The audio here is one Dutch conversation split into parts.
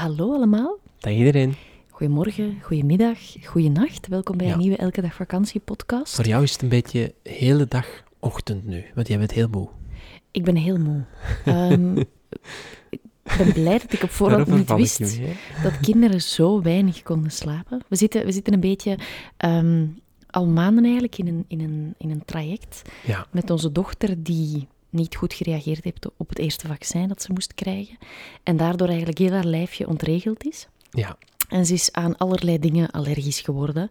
Hallo allemaal. Dag iedereen. Goedemorgen, goedemiddag, goedenacht. Welkom bij Ja. een nieuwe Elke Dag Vakantie podcast. Voor jou is het een beetje hele dag ochtend nu, want jij bent heel moe. Ik ben heel moe. Ehm, ik ben blij dat ik op voorhand niet wist dat kinderen zo weinig konden slapen. We zitten, we zitten een beetje ehm, al maanden eigenlijk in een, in, een, in een traject Ja, met onze dochter die niet goed gereageerd heeft op het eerste vaccin dat ze moest krijgen. En daardoor eigenlijk heel haar lijfje ontregeld is. ja. En ze is aan allerlei dingen allergisch geworden.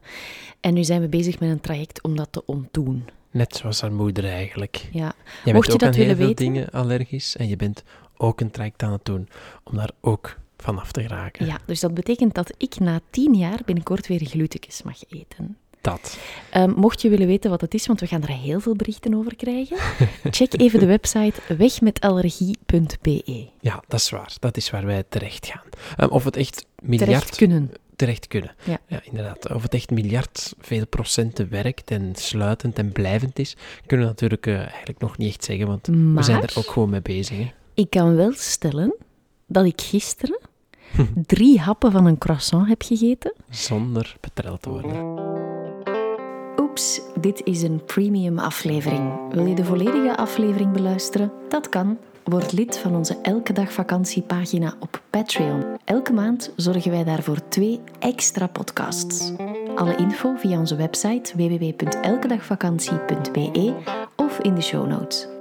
En nu zijn we bezig met een traject om dat te ontdoen. Net zoals haar moeder eigenlijk. Ja. Jij Mocht je ook dat aan heel willen veel weten? dingen allergisch en je bent ook een traject aan het doen om daar ook vanaf te geraken. ja, dus dat betekent dat ik na tien jaar binnenkort weer glutekjes mag eten. Dat. Ehm, mocht je willen weten wat het is, want we gaan er heel veel berichten over krijgen, check even de website wegmetallergie.be. Ja, dat is waar. Dat is waar wij terecht gaan. Ehm, of het echt miljard Terecht kunnen. terecht kunnen. Ja. inderdaad. Of het echt miljard veel procenten werkt en sluitend en blijvend is, kunnen we natuurlijk eh, eigenlijk nog niet echt zeggen, want we zijn er ook gewoon mee bezig. Hè? Ik kan wel stellen dat ik gisteren drie happen van een croissant heb gegeten. Zonder betreld te worden. Dit is een premium aflevering. Wil je de volledige aflevering beluisteren? Dat kan. Word lid van onze Elke Dag Vakantiepagina op Patreon. Elke maand zorgen wij daarvoor twee extra podcasts. Alle info via onze website www.elkedagvakantie.be of in de show notes.